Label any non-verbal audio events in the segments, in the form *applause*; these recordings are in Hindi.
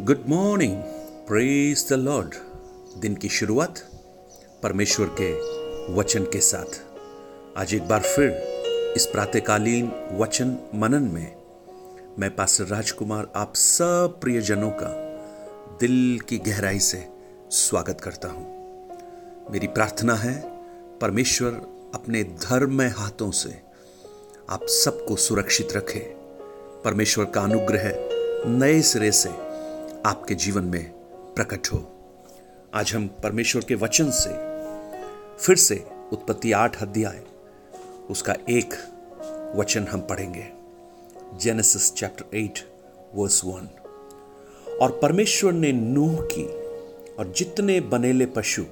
Good morning praise the Lord दिन की शुरुआत परमेश्वर के वचन के साथ। आज एक बार फिर इस प्रातकालीन वचन मनन में मैं पास्टर राजकुमार, आप सब प्रियजनों का दिल की गहराई से स्वागत करता हूँ। मेरी प्रार्थना है परमेश्वर अपने धर्ममय हाथों से आप सबको सुरक्षित रखे। परमेश्वर का अनुग्रह नए सिरे से आपके जीवन में प्रकट हो। आज हम परमेश्वर के वचन से फिर से उत्पत्ति आठ अध्याय, उसका एक वचन हम पढ़ेंगे। Genesis chapter eight verse one और परमेश्वर ने नूह की और जितने बनेले पशु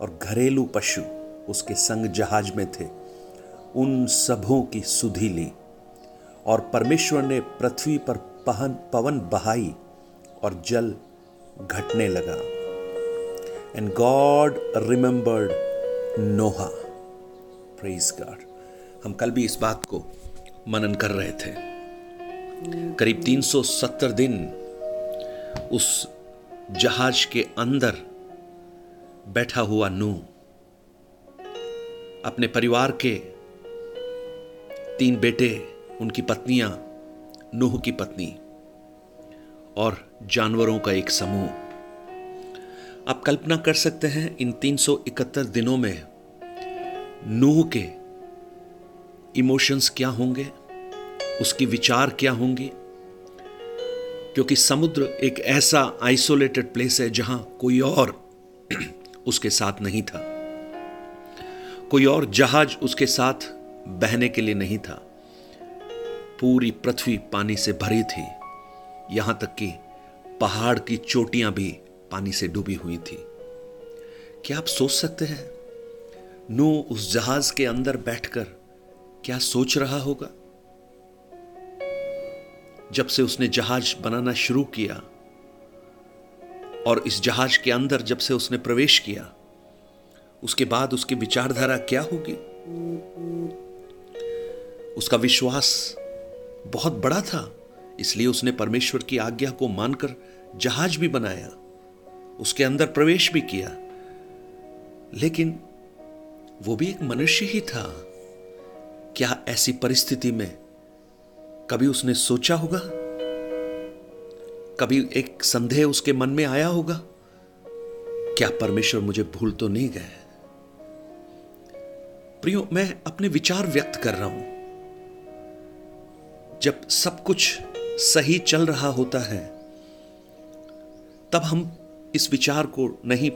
और घरेलू पशु उसके संग जहाज़ में थे, उन सबों की सुधी ली। और परमेश्वर ने पृथ्वी पर पहन, पवन बहाई और जल घटने लगा। And God remembered Noah praise God हम कल भी इस बात को मनन कर रहे थे। करीब 370 दिन उस जहाज़ के अंदर बैठा हुआ नू अपने परिवार के तीन बेटे, उनकी पत्नियाँ, नूह की पत्नी। और जानवरों का एक समूह। आप कल्पना कर सकते हैं, इन 371 दिनों में नूह के इमोशंस क्या होंगे, उसकी विचार क्या होंगी, क्योंकि समुद्र एक ऐसा आइसोलेटेड प्लेस है जहाँ कोई और *clears throat* उसके साथ नहीं था। कोई और जहाज़ उसके साथ बहने के लिए नहीं था। पूरी पृथ्वी पानी से भरी थी। यहाँ तक कि पहाड़ की चोटियाँ भी पानी से डूबी हुई थी। क्या आप सोच सकते हैं? नो उस जहाज़ के अंदर बैठकर क्या सोच रहा होगा? जब से उसने जहाज़ बनाना शुरू किया और इस जहाज़ के अंदर जब से उसने प्रवेश किया, उसके बाद उसकी विचारधारा क्या होगी? उसका विश्वास बहुत बड़ा था। इसलिए उसने परमेश्वर की आज्ञा को मानकर जहाज़ भी बनाया, उसके अंदर प्रवेश भी किया। लेकिन वो भी एक मनुष्य ही था। क्या ऐसी परिस्थिति में कभी उसने सोचा होगा? कभी एक संदेह उसके मन में आया होगा? क्या परमेश्वर मुझे भूल तो नहीं गए? प्रियो, मैं अपने विचार व्यक्त कर रहा हूँ। जब सब कुछ सही चल रहा होता है, तब हम इस विचार को नहीं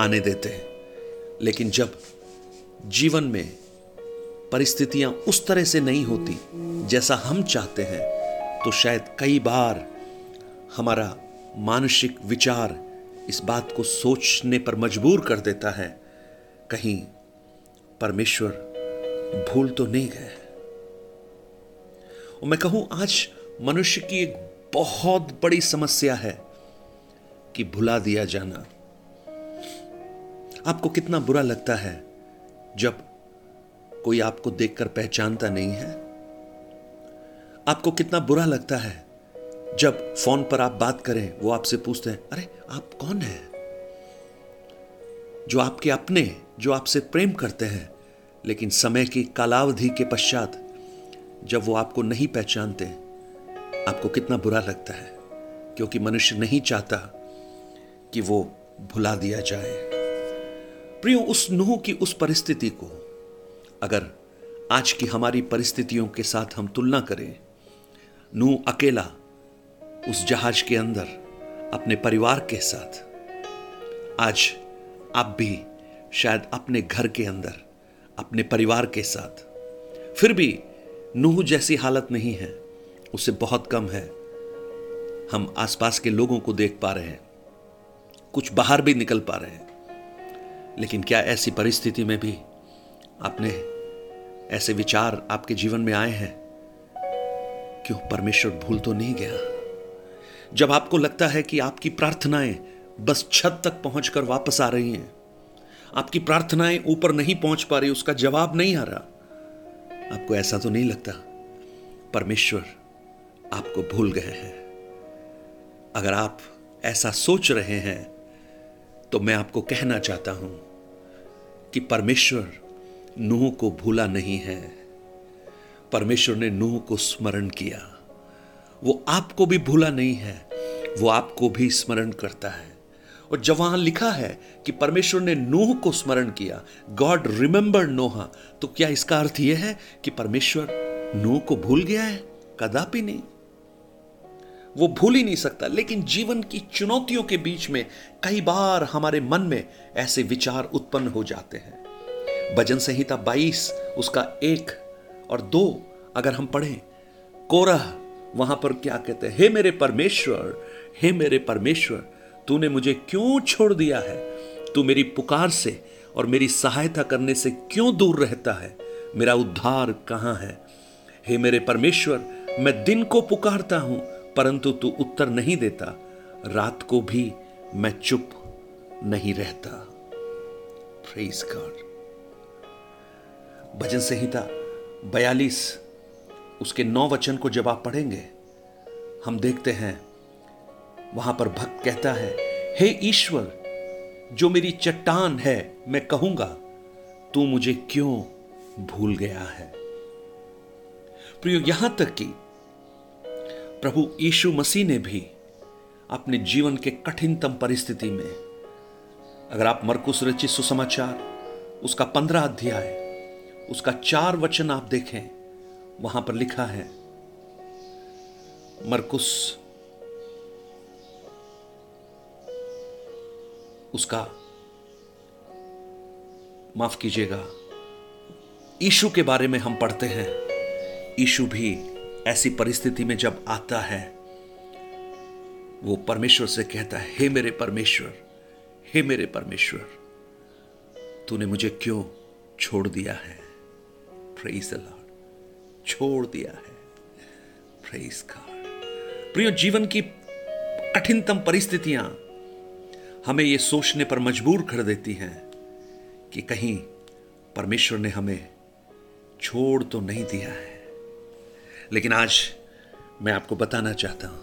आने देते। हैं लेकिन जब जीवन में परिस्थितियाँ उस तरह से नहीं होती जैसा हम चाहते हैं तो शायद कई बार हमारा मानसिक विचार इस बात को सोचने पर मजबूर कर देता है, कहीं परमेश्वर भूल तो नहीं गए मैं कहूँ, आज मनुष्य की एक बहुत बड़ी समस्या है कि भुला दिया जाना। आपको कितना बुरा लगता है जब कोई आपको देखकर पहचानता नहीं है? आपको कितना बुरा लगता है जब फ़ोन पर आप बात करें, वो आपसे पूछते हैं, अरे, आप कौन हैं? जो आपके अपने, जो आपसे प्रेम करते हैं, लेकिन समय की कालावधि के पश्चात जब वो आपको नहीं पहचानते आपको कितना बुरा लगता है? क्योंकि मनुष्य नहीं चाहता कि वो भुला दिया जाए। प्रियो, उस नूह की उस परिस्थिति को अगर आज की हमारी परिस्थितियों के साथ हम तुलना करें, नूह अकेला उस जहाज़ के अंदर अपने परिवार के साथ, आज आप भी शायद अपने घर के अंदर, अपने परिवार के साथ, फिर भी नूह जैसी हालत नहीं है। उससे बहुत कम है। हम आसपास के लोगों को देख पा रहे हैं। कुछ बाहर भी निकल पा रहे हैं। लेकिन क्या ऐसी परिस्थिति में भी आपने ऐसे विचार आपके जीवन में आए हैं? क्यों परमेश्वर भूल तो नहीं गया? जब आपको लगता है कि आपकी प्रार्थनाएँ बस छत तक पहुंचकर वापस आ रही हैं, आपकी प्रार्थनाएँ ऊपर नहीं पहुँच पा रही, उसका जवाब नहीं आ रहा, आपको ऐसा तो नहीं लगता? परमेश्वर आपको भूल गए हैं। अगर आप ऐसा सोच रहे हैं तो मैं आपको कहना चाहता हूँ कि परमेश्वर नूह को भूला नहीं है। परमेश्वर ने नूह को स्मरण किया। वो आपको भी भूला नहीं है, वो आपको भी स्मरण करता है। और जब वहाँ लिखा है कि परमेश्वर ने नूह को स्मरण किया गॉड रिमेंबर नोहा तो क्या इसका अर्थ यह है कि परमेश्वर नूह को भूल गया है? कदापि नहीं। वो भूल ही नहीं सकता। लेकिन जीवन की चुनौतियों के बीच में कई बार हमारे मन में ऐसे विचार उत्पन्न हो जाते हैं। भजन संहिता 22 उसका एक और दो अगर हम पढ़ें, कोरह, वहाँ पर क्या कहते हैं, हे मेरे परमेश्वर, हे मेरे परमेश्वर, तूने मुझे क्यों छोड़ दिया है? तू मेरी पुकार से और मेरी सहायता करने से क्यों दूर रहता है? मेरा उद्धार कहाँ है? हे मेरे परमेश्वर, मैं दिन को पुकारता हूँ परंतु तू उत्तर नहीं देता। रात को भी मैं चुप नहीं रहता। गॉड भजन संहिता बयालीस, उसके नौ वचन को जब आप पढ़ेंगे, हम देखते हैं, वहाँ पर भक्त कहता है, हे hey ईश्वर, जो मेरी चट्टान है, मैं कहूँगा, तू मुझे क्यों भूल गया है? प्रियो, यहाँ तक कि प्रभु यीशु मसीह ने भी अपने जीवन के कठिनतम परिस्थिति में, अगर आप मरकुस रचित सुसमाचार, उसका पंद्रह अध्याय, उसका चार वचन आप देखें, वहाँ पर लिखा है, मरकुस उसका, माफ़ कीजिएगा ईशु के बारे में हम पढ़ते हैं ईशु भी ऐसी परिस्थिति में जब आता है, वो परमेश्वर से कहता है, हे मेरे परमेश्वर, हे मेरे परमेश्वर, तूने मुझे क्यों छोड़ दिया है? प्रेज लॉर्ड छोड़ दिया है। प्रेज गॉड प्रियो, जीवन की कठिनतम परिस्थितियाँ हमें यह सोचने पर मजबूर कर देती हैं कि कहीं परमेश्वर ने हमें छोड़ तो नहीं दिया है। लेकिन आज मैं आपको बताना चाहता हूँ,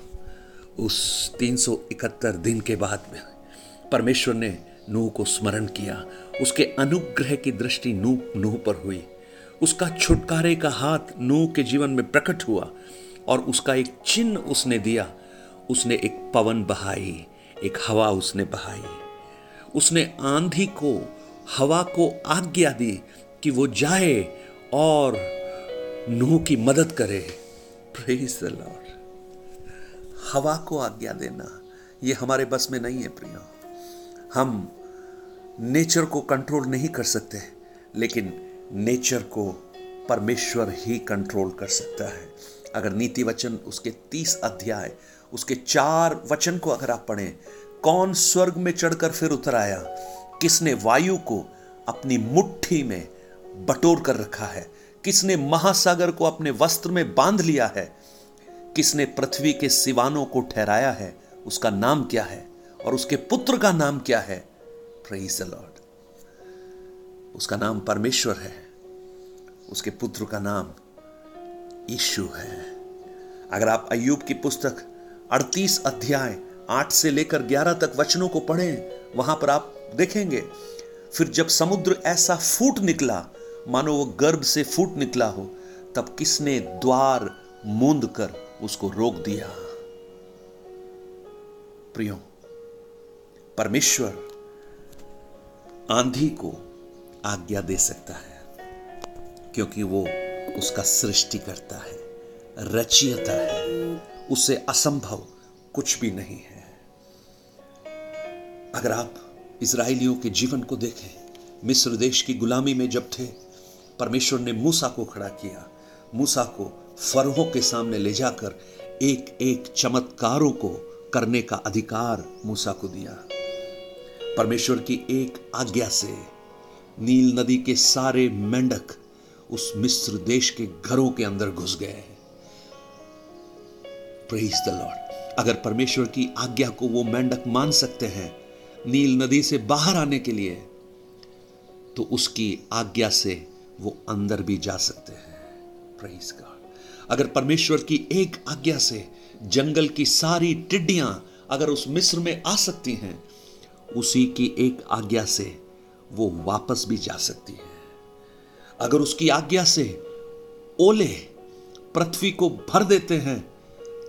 उस 371 दिन के बाद में परमेश्वर ने नूह को स्मरण किया। उसके अनुग्रह की दृष्टि नूह नूह पर हुई। उसका छुटकारे का हाथ नूह के जीवन में प्रकट हुआ और उसका एक चिन्ह उसने दिया। उसने एक पवन बहाई, एक हवा उसने बहाई। उसने आंधी को, हवा को आज्ञा दी कि वो जाए और नूह की मदद करे। प्रेज द लॉर्ड हवा को आज्ञा देना, ये हमारे बस में नहीं है प्रियो। हम नेचर को कंट्रोल नहीं कर सकते, लेकिन नेचर को परमेश्वर ही कंट्रोल कर सकता है। अगर नीति वचन उसके तीस अध्याय, उसके चार वचन को अगर आप पढ़ें, कौन स्वर्ग में चढ़कर फिर उतर आया? किसने वायु को अपनी मुट्ठी में बटोर कर रखा है? किसने महासागर को अपने वस्त्र में बाँध लिया है? किसने पृथ्वी के सिवानों को ठहराया है? उसका नाम क्या है? और उसके पुत्र का नाम क्या है? लॉर्ड उसका नाम परमेश्वर है। उसके पुत्र का नाम ईशु है। अगर आप अयुब की पुस्तक 38 अध्याय 8 से लेकर 11 तक वचनों को पढ़ें, वहाँ पर आप देखेंगे, फिर जब समुद्र ऐसा फूट निकला मानो वो गर्भ से फूट निकला हो, तब किसने द्वार मूंद कर उसको रोक दिया? प्रियो, परमेश्वर आंधी को आज्ञा दे सकता है, क्योंकि वो उसका सृष्टि करता है, रचियता है। उससे असंभव कुछ भी नहीं है। अगर आप इसराइलियों के जीवन को देखें, मिस्र देश की गुलामी में जब थे परमेश्वर ने मूसा को खड़ा किया। मूसा को फरहों के सामने ले जाकर एक एक चमत्कारों को करने का अधिकार मूसा को दिया। परमेश्वर की एक आज्ञा से नील नदी के सारे मेंढक उस मिस्र देश के घरों के अंदर घुस गए। द लॉर्ड अगर परमेश्वर की आज्ञा को वो मेंढक मान सकते हैं नील नदी से बाहर आने के लिए तो उसकी आज्ञा से वो अंदर भी जा सकते हैं। प्रेज गॉड अगर परमेश्वर की एक आज्ञा से जंगल की सारी टिड्डियाँ अगर उस मिस्र में आ सकती हैं, उसी की एक आज्ञा से वो वापस भी जा सकती है। अगर उसकी आज्ञा से ओले पृथ्वी को भर देते हैं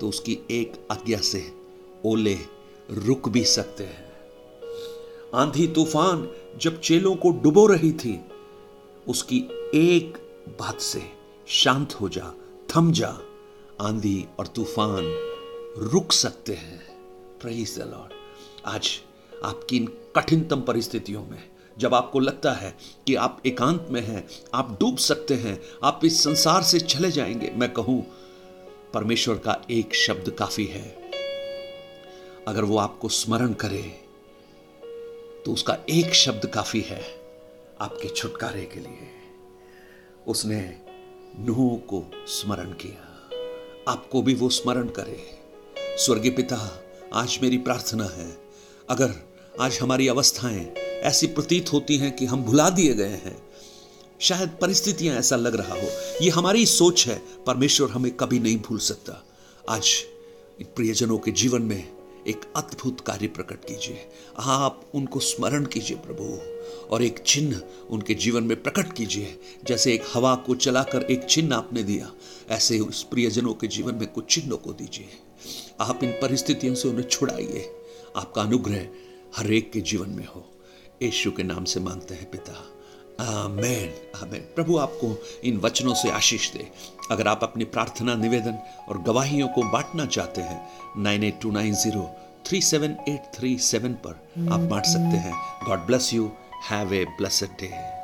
तो उसकी एक आज्ञा से ओले रुक भी सकते हैं। आंधी तूफ़ान जब चेलों को डुबो रही थी उसकी एक बात से शांत हो जा, थम जा। आंधी और तूफ़ान रुक सकते हैं। प्रेज द लॉर्ड आज आपकी इन कठिनतम परिस्थितियों में जब आपको लगता है कि आप एकांत में हैं, आप डूब सकते हैं, आप इस संसार से चले जाएँगे, मैं कहूँ, परमेश्वर का एक शब्द काफ़ी है। अगर वो आपको स्मरण करे तो उसका एक शब्द काफ़ी है। आपके छुटकारे के लिए। उसने नूह को स्मरण किया। आपको भी वो स्मरण करे। स्वर्गीय पिता, आज मेरी प्रार्थना है, अगर आज हमारी अवस्थाएँ ऐसी प्रतीत होती हैं कि हम भुला दिए गए हैं, शायद परिस्थितियाँ ऐसा लग रहा हो। ये हमारी सोच है, परमेश्वर हमें कभी नहीं भूल सकता। आज प्रियजनों के जीवन में एक अद्भुत कार्य प्रकट कीजिए। आप उनको स्मरण कीजिए प्रभु। और एक चिन्ह उनके जीवन में प्रकट कीजिए, जैसे एक हवा को चलाकर एक चिन्ह आपने दिया। ऐसे उस प्रियजनों के जीवन में कुछ चिन्हों को दीजिए। आप इन परिस्थितियों से उन्हें छुड़ाइए। आपका अनुग्रह हर एक के जीवन में हो। यीशु के नाम से मांगते हैं पिता। आमेन आमेन। प्रभु आपको इन वचनों से आशीष दे। अगर आप अपनी प्रार्थना, निवेदन और गवाहियों को बांटना चाहते हैं, nine eight two nine zero three seven eight three seven पर आप बांट सकते हैं। God bless you. Have a blessed day.